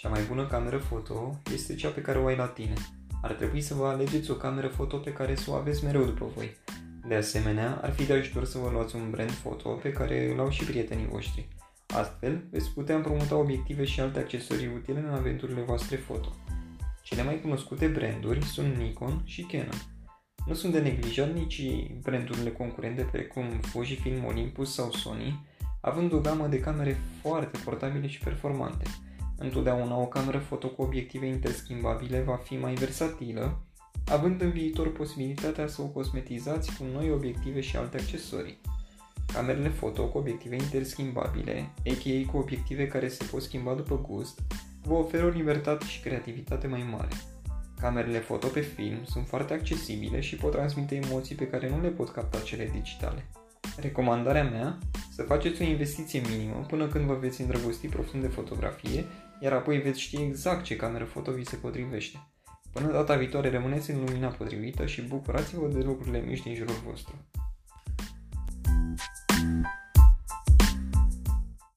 Cea mai bună cameră foto este cea pe care o ai la tine. Ar trebui să vă alegeți o cameră foto pe care să o aveți mereu după voi. De asemenea, ar fi de ajutor să vă luați un brand foto pe care îl au și prietenii voștri. Astfel, veți putea împrumuta obiective și alte accesorii utile în aventurile voastre foto. Cele mai cunoscute branduri sunt Nikon și Canon. Nu sunt de neglijat nici brandurile concurente precum Fujifilm, Olympus sau Sony, având o gamă de camere foarte portabile și performante. Întotdeauna o cameră foto cu obiective interschimbabile va fi mai versatilă, având în viitor posibilitatea să o cosmetizați cu noi obiective și alte accesorii. Camerele foto cu obiective interschimbabile, a.k.a. cu obiective care se pot schimba după gust, vă oferă o libertate și creativitate mai mare. Camerele foto pe film sunt foarte accesibile și pot transmite emoții pe care nu le pot capta cele digitale. Recomandarea mea, să faceți o investiție minimă până când vă veți îndrăgosti profund de fotografie, iar apoi veți ști exact ce cameră foto vi se potrivește. Până data viitoare rămâneți în lumina potrivită și bucurați-vă de lucrurile mici din jurul vostru.